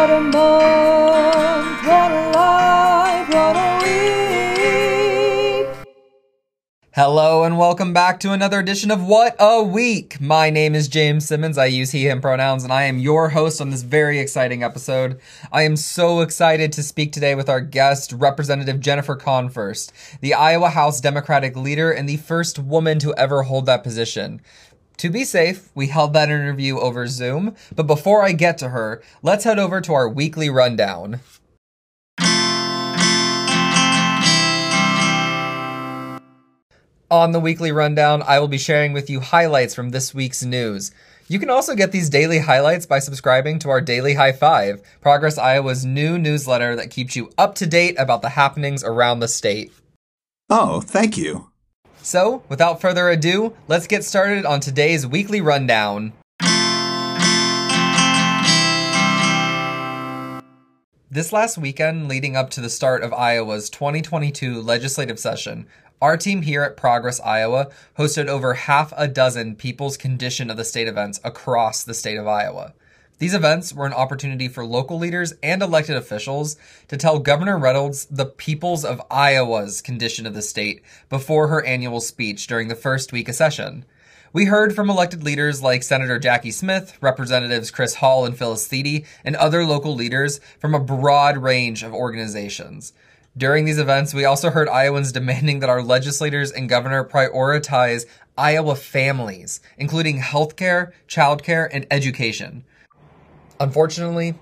What a month, what a life, what a week. Hello and welcome back to another edition of What a Week. My name is James Simmons. I use he, him pronouns, and I am your host on this very exciting episode. I am so excited to speak today with our guest, Representative Jennifer Konfrst, the Iowa House Democratic leader and the first woman to ever hold that position. To be safe, we held that interview over Zoom, but before I get to her, let's head over to our weekly rundown. On the weekly rundown, I will be sharing with you highlights from this week's news. You can also get these daily highlights by subscribing to our Daily High Five, Progress Iowa's new newsletter that keeps you up to date about the happenings around the state. Oh, thank you. So, without further ado, let's get started on today's weekly rundown. This last weekend, leading up to the start of Iowa's 2022 legislative session, our team here at Progress Iowa hosted over half a dozen People's Condition of the State events across the state of Iowa. These events were an opportunity for local leaders and elected officials to tell Governor Reynolds the peoples of Iowa's condition of the state before her annual speech during the first week of session. We heard from elected leaders like Senator Jackie Smith, Representatives Chris Hall and Phyllis Thede, and other local leaders from a broad range of organizations. During these events, we also heard Iowans demanding that our legislators and governor prioritize Iowa families, including healthcare, childcare, and education. Unfortunately,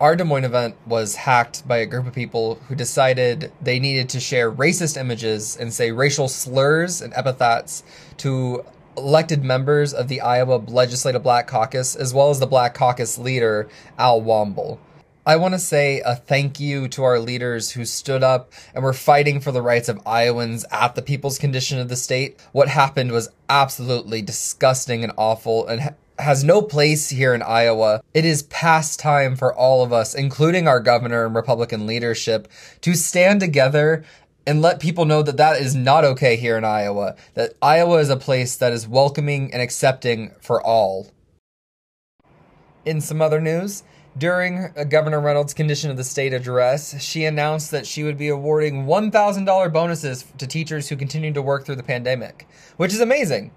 our Des Moines event was hacked by a group of people who decided they needed to share racist images and say racial slurs and epithets to elected members of the Iowa Legislative Black Caucus, as well as the Black Caucus leader, Al Womble. I want to say a thank you to our leaders who stood up and were fighting for the rights of Iowans at the people's condition of the state. What happened was absolutely disgusting and awful and has no place here in Iowa. It is past time for all of us, including our governor and Republican leadership, to stand together and let people know that that is not okay here in Iowa. That Iowa is a place that is welcoming and accepting for all. In some other news, during Governor Reynolds' condition of the state address, she announced that she would be awarding $1,000 bonuses to teachers who continue to work through the pandemic, which is amazing.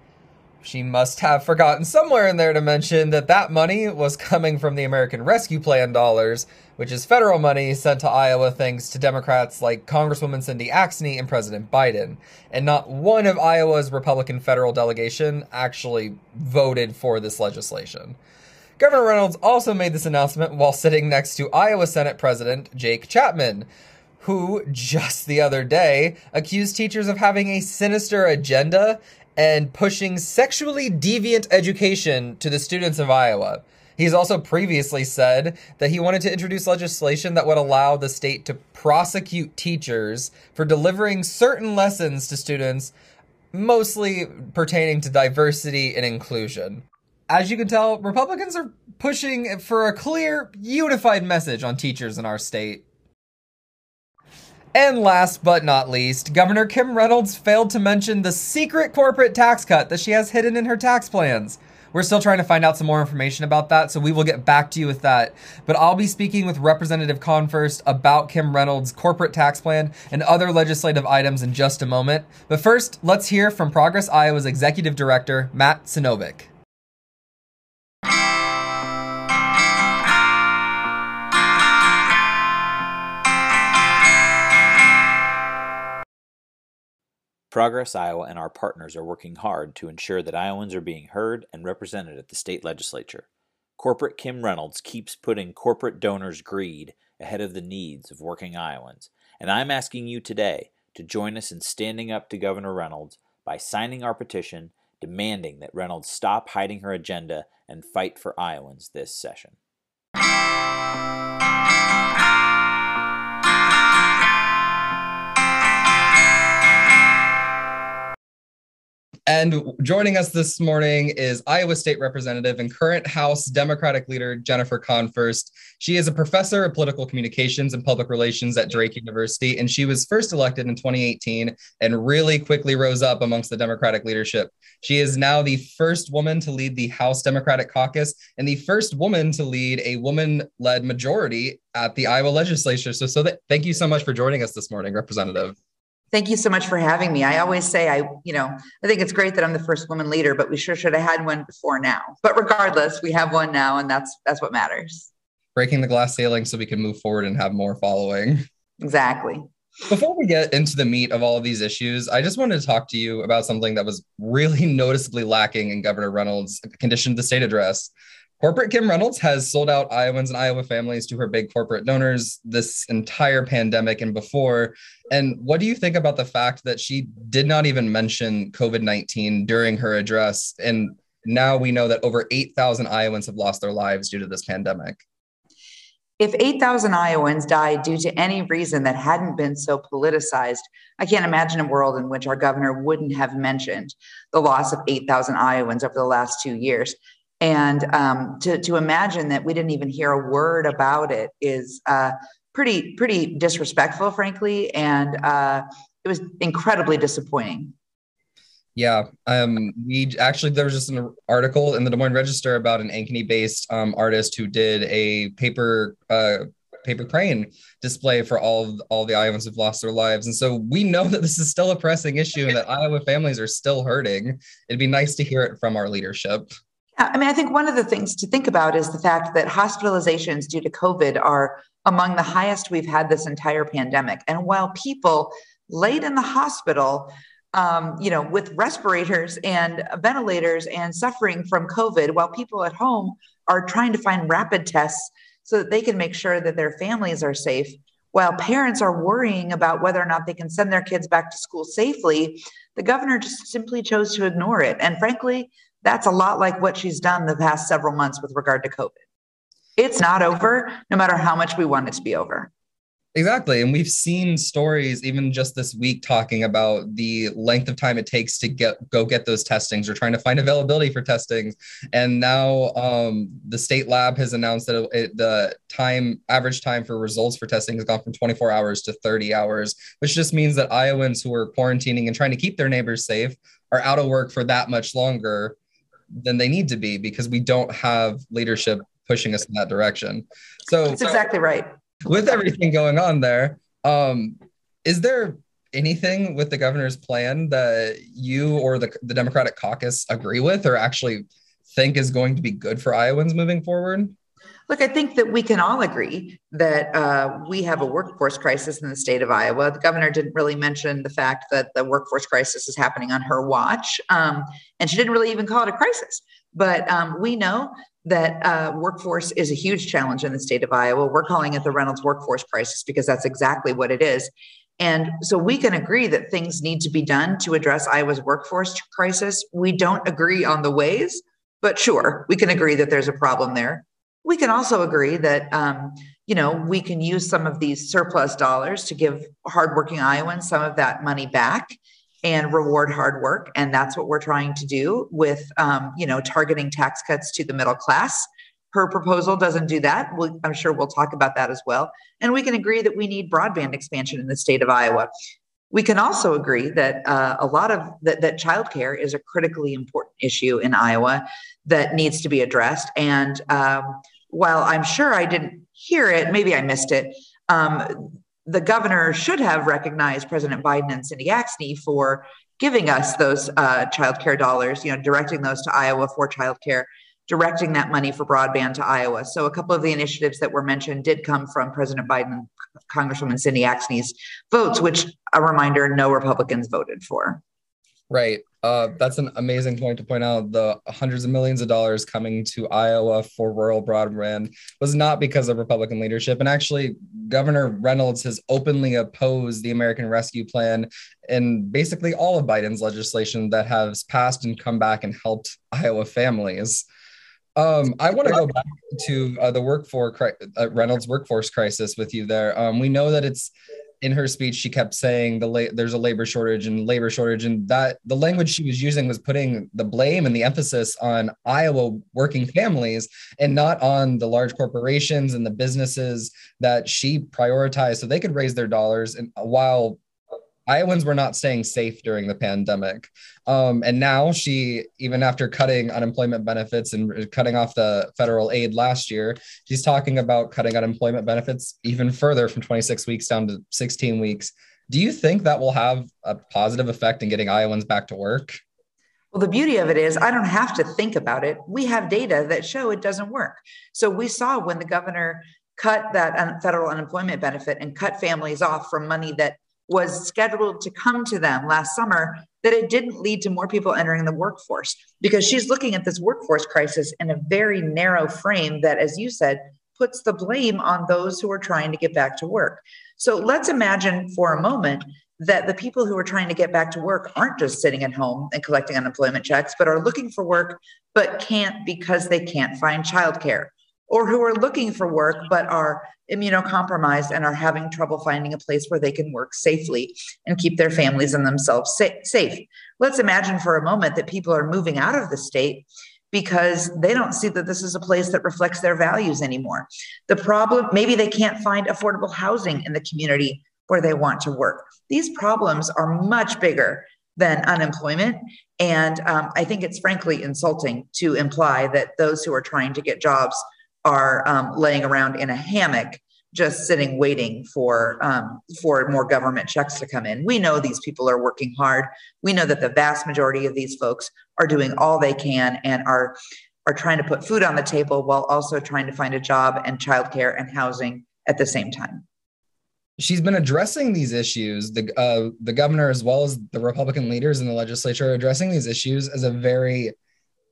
She must have forgotten somewhere in there to mention that that money was coming from the American Rescue Plan dollars, which is federal money sent to Iowa thanks to Democrats like Congresswoman Cindy Axne and President Biden. And not one of Iowa's Republican federal delegation actually voted for this legislation. Governor Reynolds also made this announcement while sitting next to Iowa Senate President Jake Chapman, who just the other day accused teachers of having a sinister agenda and pushing sexually deviant education to the students of Iowa. He's also previously said that he wanted to introduce legislation that would allow the state to prosecute teachers for delivering certain lessons to students, mostly pertaining to diversity and inclusion. As you can tell, Republicans are pushing for a clear, unified message on teachers in our state. And last but not least, Governor Kim Reynolds failed to mention the secret corporate tax cut that she has hidden in her tax plans. We're still trying to find out some more information about that, so we will get back to you with that. But I'll be speaking with Representative Konfrst about Kim Reynolds' corporate tax plan and other legislative items in just a moment. But first, let's hear from Progress Iowa's Executive Director, Matt Sinovic. Progress Iowa and our partners are working hard to ensure that Iowans are being heard and represented at the state legislature. Corporate Kim Reynolds keeps putting corporate donors' greed ahead of the needs of working Iowans, and I'm asking you today to join us in standing up to Governor Reynolds by signing our petition demanding that Reynolds stop hiding her agenda and fight for Iowans this session. And joining us this morning is Iowa State Representative and current House Democratic Leader Jennifer Konfrst. She is a professor of political communications and public relations at Drake University, and she was first elected in 2018 and really quickly rose up amongst the Democratic leadership. She is now the first woman to lead the House Democratic Caucus and the first woman to lead a woman led majority at the Iowa legislature. So, so that, thank you so much for joining us this morning, Representative. Thank you so much for having me. I always say I, you know, I think it's great that I'm the first woman leader, but we sure should have had one before now. But regardless, we have one now and that's that's what matters. Breaking the glass ceiling so we can move forward and have more following. Exactly. Before we get into the meat of all of these issues, I just wanted to talk to you about something that was really noticeably lacking in Governor Reynolds' condition of the state address. Corporate Kim Reynolds has sold out Iowans and Iowa families to her big corporate donors this entire pandemic and before. And what do you think about the fact that she did not even mention COVID 19 during her address? And now we know that over 8,000 Iowans have lost their lives due to this pandemic. If 8,000 Iowans died due to any reason that hadn't been so politicized, I can't imagine a world in which our governor wouldn't have mentioned the loss of 8,000 Iowans over the last two years and um, to, to imagine that we didn't even hear a word about it is uh, pretty pretty disrespectful frankly and uh, it was incredibly disappointing yeah um, we actually there was just an article in the des moines register about an ankeny based um, artist who did a paper uh, paper crane display for all of, all the Iowans who've lost their lives. And so we know that this is still a pressing issue and that Iowa families are still hurting. It'd be nice to hear it from our leadership. I mean, I think one of the things to think about is the fact that hospitalizations due to COVID are among the highest we've had this entire pandemic. And while people laid in the hospital, um, you know, with respirators and ventilators and suffering from COVID, while people at home are trying to find rapid tests so that they can make sure that their families are safe, while parents are worrying about whether or not they can send their kids back to school safely, the governor just simply chose to ignore it. And frankly, that's a lot like what she's done the past several months with regard to COVID. It's not over, no matter how much we want it to be over. Exactly. And we've seen stories even just this week talking about the length of time it takes to get go get those testings or trying to find availability for testings. And now um, the state lab has announced that it, the time average time for results for testing has gone from 24 hours to 30 hours, which just means that Iowans who are quarantining and trying to keep their neighbors safe are out of work for that much longer than they need to be because we don't have leadership pushing us in that direction. So that's exactly right. With everything going on there, um, is there anything with the governor's plan that you or the, the Democratic caucus agree with or actually think is going to be good for Iowans moving forward? Look, I think that we can all agree that uh, we have a workforce crisis in the state of Iowa. The governor didn't really mention the fact that the workforce crisis is happening on her watch, um, and she didn't really even call it a crisis. But um, we know that uh, workforce is a huge challenge in the state of Iowa. We're calling it the Reynolds workforce crisis because that's exactly what it is. And so we can agree that things need to be done to address Iowa's workforce crisis. We don't agree on the ways, but sure, we can agree that there's a problem there. We can also agree that um, you know we can use some of these surplus dollars to give hardworking Iowans some of that money back and reward hard work, and that's what we're trying to do with um, you know targeting tax cuts to the middle class. Her proposal doesn't do that. We'll, I'm sure we'll talk about that as well. And we can agree that we need broadband expansion in the state of Iowa. We can also agree that uh, a lot of that, that childcare is a critically important issue in Iowa that needs to be addressed. And um, while I'm sure I didn't hear it, maybe I missed it. Um, the governor should have recognized President Biden and Cindy Axne for giving us those uh, childcare dollars, you know, directing those to Iowa for childcare, directing that money for broadband to Iowa. So a couple of the initiatives that were mentioned did come from President Biden Congresswoman Cindy Axne's votes, which a reminder, no Republicans voted for. Right. Uh, that's an amazing point to point out. The hundreds of millions of dollars coming to Iowa for rural broadband was not because of Republican leadership. And actually, Governor Reynolds has openly opposed the American Rescue Plan and basically all of Biden's legislation that has passed and come back and helped Iowa families. Um, I want to go back to uh, the workforce uh, Reynolds workforce crisis with you there. Um, we know that it's in her speech, she kept saying the la- there's a labor shortage and labor shortage, and that the language she was using was putting the blame and the emphasis on Iowa working families and not on the large corporations and the businesses that she prioritized so they could raise their dollars. And while Iowans were not staying safe during the pandemic. Um, and now she, even after cutting unemployment benefits and cutting off the federal aid last year, she's talking about cutting unemployment benefits even further from 26 weeks down to 16 weeks. Do you think that will have a positive effect in getting Iowans back to work? Well, the beauty of it is, I don't have to think about it. We have data that show it doesn't work. So we saw when the governor cut that federal unemployment benefit and cut families off from money that was scheduled to come to them last summer that it didn't lead to more people entering the workforce. Because she's looking at this workforce crisis in a very narrow frame that as you said puts the blame on those who are trying to get back to work. So let's imagine for a moment that the people who are trying to get back to work aren't just sitting at home and collecting unemployment checks but are looking for work but can't because they can't find childcare or who are looking for work but are immunocompromised and are having trouble finding a place where they can work safely and keep their families and themselves sa- safe. Let's imagine for a moment that people are moving out of the state because they don't see that this is a place that reflects their values anymore. The problem, maybe they can't find affordable housing in the community where they want to work. These problems are much bigger than unemployment. And um, I think it's frankly insulting to imply that those who are trying to get jobs are um, laying around in a hammock just sitting waiting for um, for more government checks to come in. We know these people are working hard. We know that the vast majority of these folks are doing all they can and are are trying to put food on the table while also trying to find a job and childcare and housing at the same time. She's been addressing these issues the uh, the governor as well as the republican leaders in the legislature are addressing these issues as a very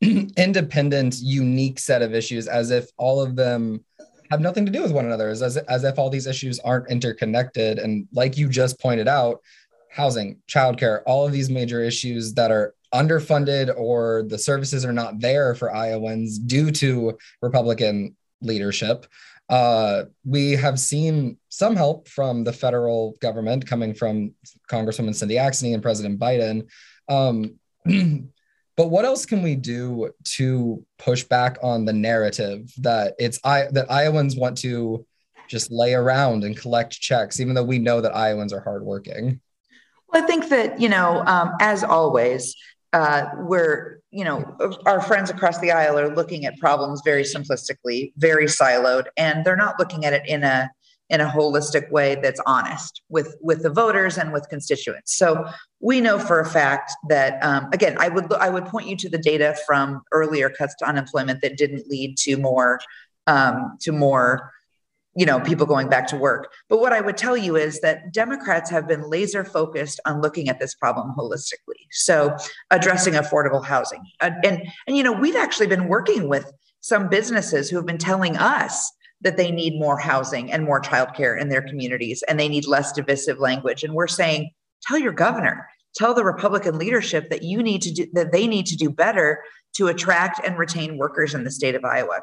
independent, unique set of issues as if all of them have nothing to do with one another, as, as if all these issues aren't interconnected. And like you just pointed out, housing, childcare, all of these major issues that are underfunded or the services are not there for Iowans due to Republican leadership. Uh, we have seen some help from the federal government coming from Congresswoman Cindy Axne and President Biden. Um, But what else can we do to push back on the narrative that it's I that Iowans want to just lay around and collect checks, even though we know that Iowans are hardworking? Well, I think that you know, um, as always, uh, we're you know our friends across the aisle are looking at problems very simplistically, very siloed, and they're not looking at it in a in a holistic way that's honest with with the voters and with constituents. So we know for a fact that um, again, I would I would point you to the data from earlier cuts to unemployment that didn't lead to more um, to more you know people going back to work. But what i would tell you is that democrats have been laser focused on looking at this problem holistically. So addressing affordable housing. And and, and you know we've actually been working with some businesses who have been telling us that they need more housing and more childcare in their communities and they need less divisive language. And we're saying, tell your governor, tell the Republican leadership that you need to do that they need to do better to attract and retain workers in the state of Iowa.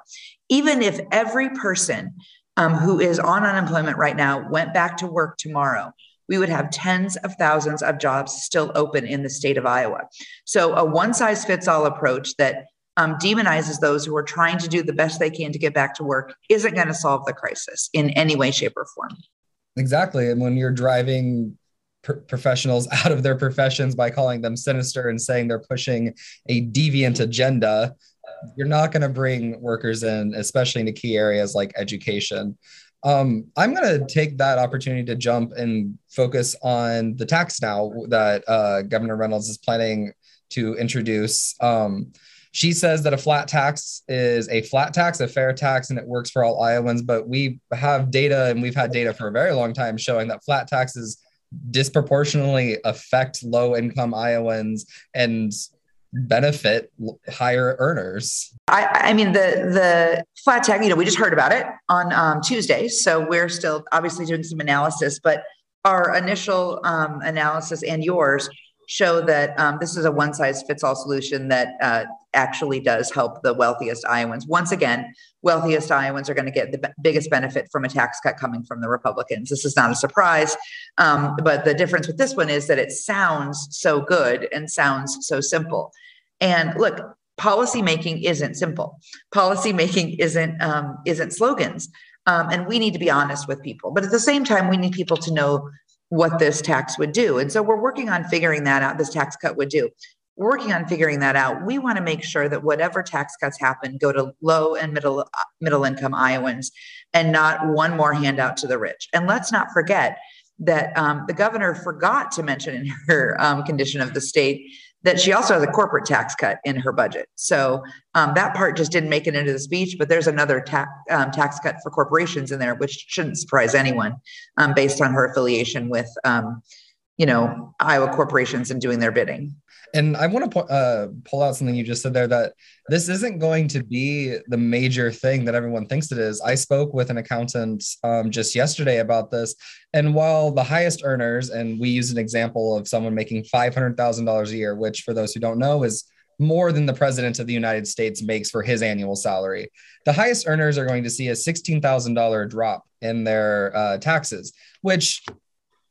Even if every person um, who is on unemployment right now went back to work tomorrow, we would have tens of thousands of jobs still open in the state of Iowa. So, a one size fits all approach that um, demonizes those who are trying to do the best they can to get back to work isn't going to solve the crisis in any way, shape, or form. Exactly. And when you're driving professionals out of their professions by calling them sinister and saying they're pushing a deviant agenda, you're not going to bring workers in, especially into key areas like education. Um, I'm going to take that opportunity to jump and focus on the tax now that uh, Governor Reynolds is planning to introduce. Um, she says that a flat tax is a flat tax, a fair tax, and it works for all Iowans. But we have data, and we've had data for a very long time showing that flat taxes disproportionately affect low income Iowans and benefit higher earners. I, I, mean, the the flat tax. You know, we just heard about it on um, Tuesday, so we're still obviously doing some analysis. But our initial um, analysis and yours show that um, this is a one size fits all solution that uh, actually does help the wealthiest Iowans. Once again, wealthiest Iowans are going to get the b- biggest benefit from a tax cut coming from the Republicans. This is not a surprise. Um, but the difference with this one is that it sounds so good and sounds so simple. And look, policy making isn't simple. Policy making isn't um, isn't slogans. Um, and we need to be honest with people. But at the same time, we need people to know what this tax would do. And so we're working on figuring that out, this tax cut would do. Working on figuring that out. We want to make sure that whatever tax cuts happen go to low and middle middle income Iowans and not one more handout to the rich. And let's not forget that um, the governor forgot to mention in her um, condition of the state that she also has a corporate tax cut in her budget. So um, that part just didn't make it into the speech, but there's another ta- um, tax cut for corporations in there, which shouldn't surprise anyone um, based on her affiliation with, um, you know, Iowa corporations and doing their bidding. And I want to uh, pull out something you just said there that this isn't going to be the major thing that everyone thinks it is. I spoke with an accountant um, just yesterday about this. And while the highest earners, and we use an example of someone making $500,000 a year, which for those who don't know is more than the president of the United States makes for his annual salary. The highest earners are going to see a $16,000 drop in their uh, taxes, which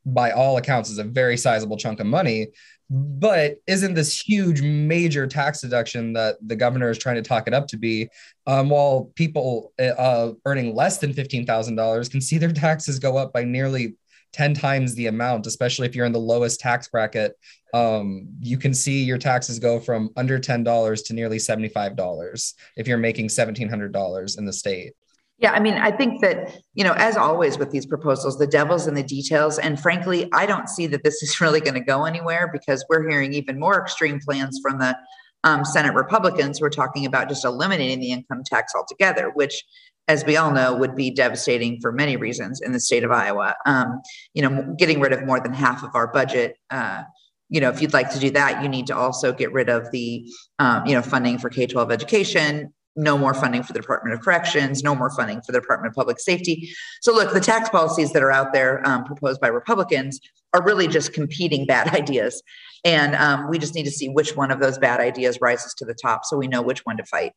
by all accounts is a very sizable chunk of money but isn't this huge major tax deduction that the governor is trying to talk it up to be um, while people uh, earning less than $15000 can see their taxes go up by nearly 10 times the amount especially if you're in the lowest tax bracket. Um, you can see your taxes go from under $10 to nearly $75 if you're making $1700 in the state yeah, I mean, I think that, you know, as always with these proposals, the devil's in the details. And frankly, I don't see that this is really going to go anywhere because we're hearing even more extreme plans from the um, Senate Republicans who are talking about just eliminating the income tax altogether, which, as we all know, would be devastating for many reasons in the state of Iowa. Um, you know, getting rid of more than half of our budget. Uh, you know, if you'd like to do that, you need to also get rid of the, um, you know, funding for K 12 education, no more funding for the Department of Corrections, no more funding for the Department of Public Safety. So, look, the tax policies that are out there um, proposed by Republicans are really just competing bad ideas. And um, we just need to see which one of those bad ideas rises to the top so we know which one to fight.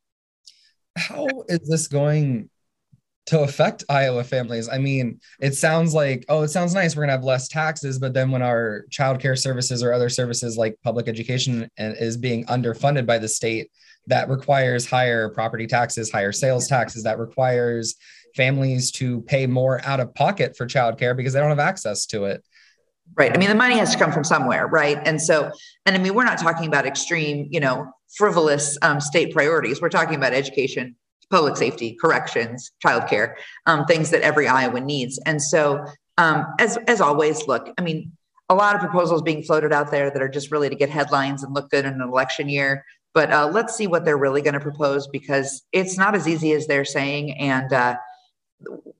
How is this going to affect Iowa families? I mean, it sounds like, oh, it sounds nice. We're going to have less taxes. But then when our childcare services or other services like public education is being underfunded by the state, that requires higher property taxes, higher sales taxes, that requires families to pay more out of pocket for childcare because they don't have access to it. Right. I mean, the money has to come from somewhere, right? And so, and I mean, we're not talking about extreme, you know, frivolous um, state priorities. We're talking about education, public safety, corrections, childcare, um, things that every Iowan needs. And so, um, as as always, look, I mean, a lot of proposals being floated out there that are just really to get headlines and look good in an election year. But uh, let's see what they're really going to propose because it's not as easy as they're saying. And uh,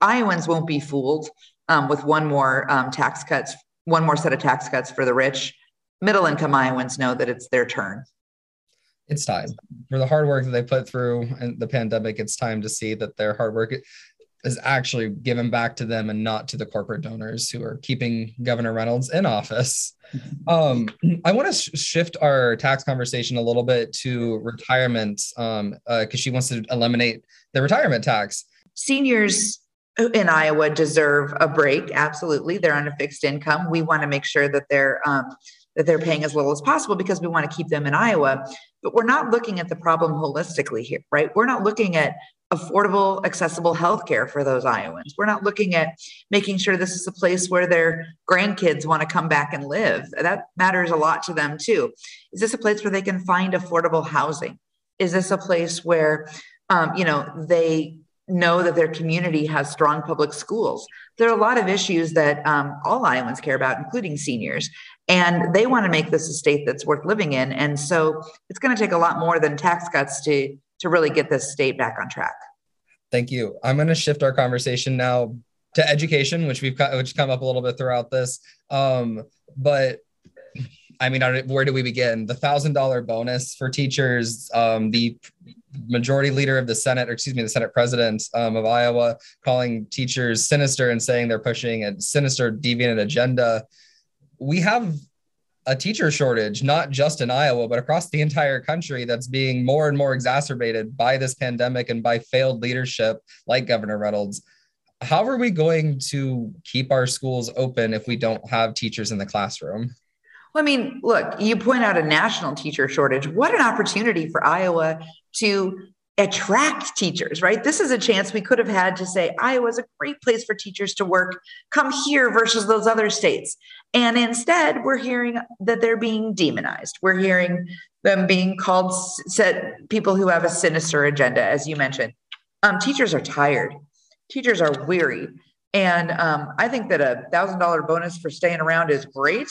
Iowans won't be fooled um, with one more um, tax cuts, one more set of tax cuts for the rich. Middle income Iowans know that it's their turn. It's time for the hard work that they put through in the pandemic. It's time to see that their hard work is actually given back to them and not to the corporate donors who are keeping Governor Reynolds in office. Um, I want to sh- shift our tax conversation a little bit to retirement because um, uh, she wants to eliminate the retirement tax. Seniors in Iowa deserve a break. Absolutely, they're on a fixed income. We want to make sure that they're um, that they're paying as little as possible because we want to keep them in Iowa. But we're not looking at the problem holistically here, right? We're not looking at affordable, accessible healthcare for those Iowans. We're not looking at making sure this is a place where their grandkids want to come back and live. That matters a lot to them too. Is this a place where they can find affordable housing? Is this a place where, um, you know, they know that their community has strong public schools? There are a lot of issues that um, all Iowans care about, including seniors. And they want to make this a state that's worth living in. And so it's going to take a lot more than tax cuts to to really get this state back on track. Thank you. I'm going to shift our conversation now to education, which we've which come up a little bit throughout this. Um, but I mean, where do we begin? The thousand dollar bonus for teachers. Um, the majority leader of the Senate, or excuse me, the Senate president um, of Iowa, calling teachers sinister and saying they're pushing a sinister, deviant agenda. We have a teacher shortage, not just in Iowa, but across the entire country that's being more and more exacerbated by this pandemic and by failed leadership like Governor Reynolds. How are we going to keep our schools open if we don't have teachers in the classroom? Well, I mean, look, you point out a national teacher shortage. What an opportunity for Iowa to attract teachers, right? This is a chance we could have had to say Iowa is a great place for teachers to work. Come here versus those other states. And instead, we're hearing that they're being demonized. We're hearing them being called said people who have a sinister agenda, as you mentioned. Um, teachers are tired. Teachers are weary. And um, I think that a thousand dollar bonus for staying around is great.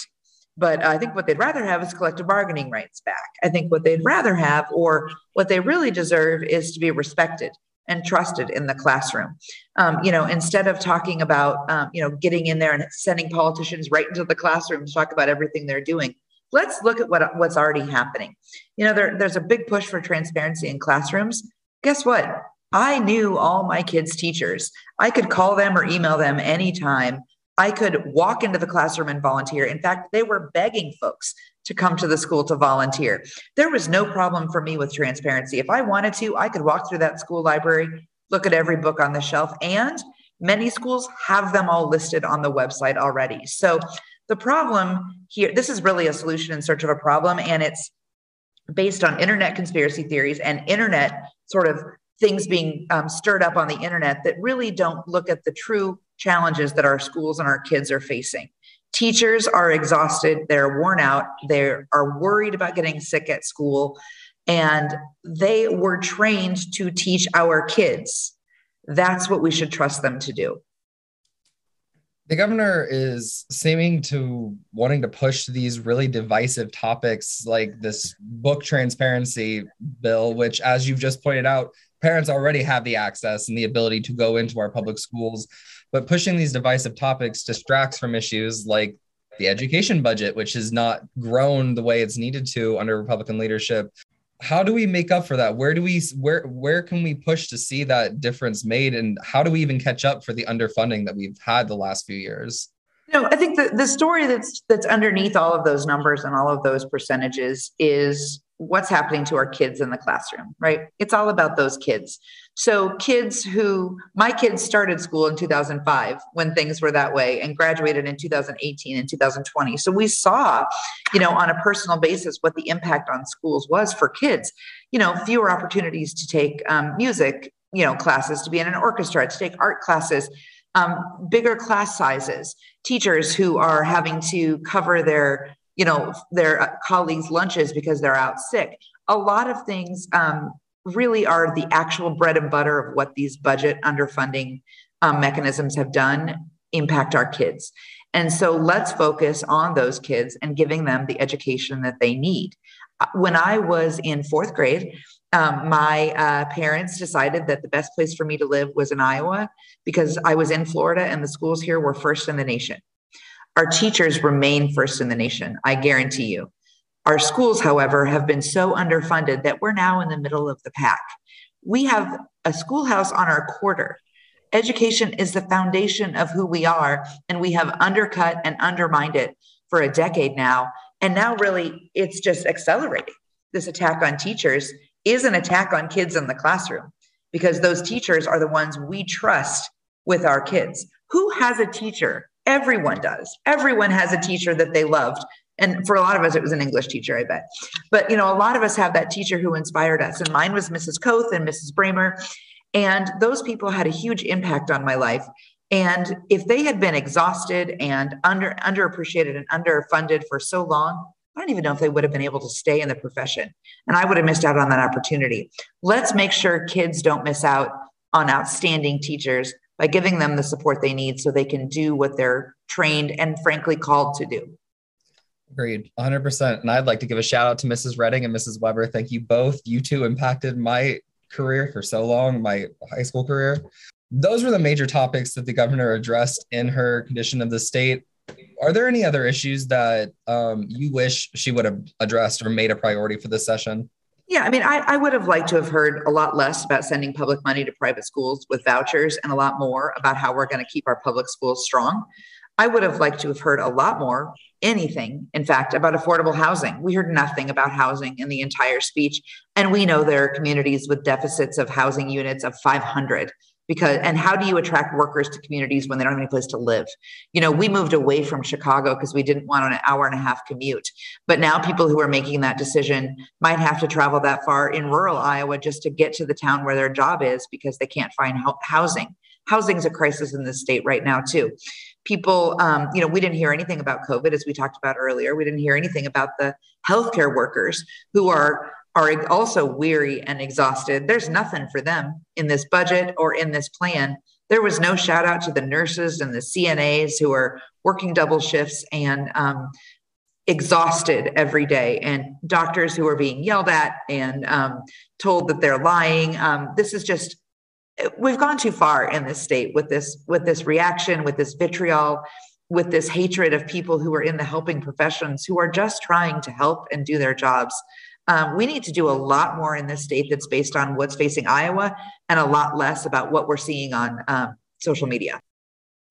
But I think what they'd rather have is collective bargaining rights back. I think what they'd rather have, or what they really deserve, is to be respected and trusted in the classroom. Um, you know, instead of talking about, um, you know, getting in there and sending politicians right into the classroom to talk about everything they're doing, let's look at what what's already happening. You know, there, there's a big push for transparency in classrooms. Guess what? I knew all my kids' teachers. I could call them or email them anytime I could walk into the classroom and volunteer. In fact, they were begging folks to come to the school to volunteer. There was no problem for me with transparency. If I wanted to, I could walk through that school library, look at every book on the shelf, and many schools have them all listed on the website already. So the problem here, this is really a solution in search of a problem, and it's based on internet conspiracy theories and internet sort of things being um, stirred up on the internet that really don't look at the true challenges that our schools and our kids are facing. Teachers are exhausted, they're worn out, they are worried about getting sick at school, and they were trained to teach our kids. That's what we should trust them to do. The governor is seeming to wanting to push these really divisive topics like this book transparency bill, which, as you've just pointed out, parents already have the access and the ability to go into our public schools but pushing these divisive topics distracts from issues like the education budget, which has not grown the way it's needed to under Republican leadership. How do we make up for that? Where do we where where can we push to see that difference made, and how do we even catch up for the underfunding that we've had the last few years? No, I think the, the story that's that's underneath all of those numbers and all of those percentages is what's happening to our kids in the classroom, right? It's all about those kids. So, kids who, my kids started school in 2005 when things were that way and graduated in 2018 and 2020. So, we saw, you know, on a personal basis what the impact on schools was for kids. You know, fewer opportunities to take um, music, you know, classes, to be in an orchestra, to take art classes. Um, bigger class sizes, teachers who are having to cover their you know their uh, colleagues lunches because they're out sick. A lot of things um, really are the actual bread and butter of what these budget underfunding um, mechanisms have done impact our kids. And so let's focus on those kids and giving them the education that they need. Uh, when i was in fourth grade um, my uh, parents decided that the best place for me to live was in iowa because i was in florida and the schools here were first in the nation our teachers remain first in the nation, I guarantee you. Our schools, however, have been so underfunded that we're now in the middle of the pack. We have a schoolhouse on our quarter. Education is the foundation of who we are, and we have undercut and undermined it for a decade now. And now, really, it's just accelerating. This attack on teachers is an attack on kids in the classroom because those teachers are the ones we trust with our kids. Who has a teacher Everyone does. Everyone has a teacher that they loved. And for a lot of us, it was an English teacher, I bet. But, you know, a lot of us have that teacher who inspired us. And mine was Mrs. Koth and Mrs. Bramer. And those people had a huge impact on my life. And if they had been exhausted and under underappreciated and underfunded for so long, I don't even know if they would have been able to stay in the profession. And I would have missed out on that opportunity. Let's make sure kids don't miss out on outstanding teachers by giving them the support they need so they can do what they're trained and frankly called to do. Agreed, 100%. And I'd like to give a shout out to Mrs. Redding and Mrs. Weber. Thank you both. You two impacted my career for so long, my high school career. Those were the major topics that the governor addressed in her condition of the state. Are there any other issues that um, you wish she would have addressed or made a priority for this session? Yeah, I mean, I, I would have liked to have heard a lot less about sending public money to private schools with vouchers and a lot more about how we're going to keep our public schools strong. I would have liked to have heard a lot more, anything, in fact, about affordable housing. We heard nothing about housing in the entire speech. And we know there are communities with deficits of housing units of 500 because and how do you attract workers to communities when they don't have any place to live? You know we moved away from chicago because we didn't want an hour and a half commute but now people who are making that decision might have to travel that far in rural iowa just to get to the town where their job is because they can't find housing housing. Is a crisis in the state right now too. People um, you know we didn't hear anything about covid as we talked about earlier. We didn't hear anything about the healthcare workers who are are also weary and exhausted. There's nothing for them in this budget or in this plan. There was no shout out to the nurses and the CNAs who are working double shifts and um, exhausted every day, and doctors who are being yelled at and um, told that they're lying. Um, this is just we've gone too far in this state with this with this reaction, with this vitriol, with this hatred of people who are in the helping professions who are just trying to help and do their jobs. Um, we need to do a lot more in this state that's based on what's facing Iowa and a lot less about what we're seeing on um, social media.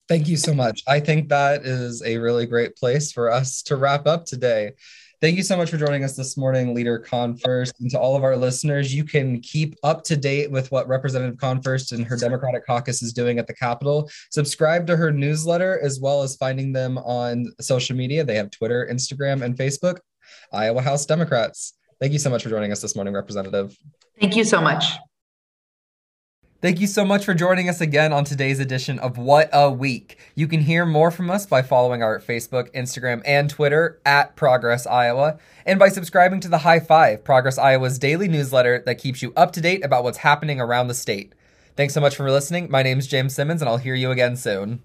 Thank you so much. I think that is a really great place for us to wrap up today. Thank you so much for joining us this morning, Leader Konfrst. And to all of our listeners, you can keep up to date with what Representative Konfrst and her Democratic caucus is doing at the Capitol. Subscribe to her newsletter as well as finding them on social media. They have Twitter, Instagram, and Facebook. Iowa House Democrats. Thank you so much for joining us this morning, Representative. Thank you so much. Thank you so much for joining us again on today's edition of What a Week. You can hear more from us by following our Facebook, Instagram, and Twitter at Progress Iowa, and by subscribing to the High Five, Progress Iowa's daily newsletter that keeps you up to date about what's happening around the state. Thanks so much for listening. My name is James Simmons, and I'll hear you again soon.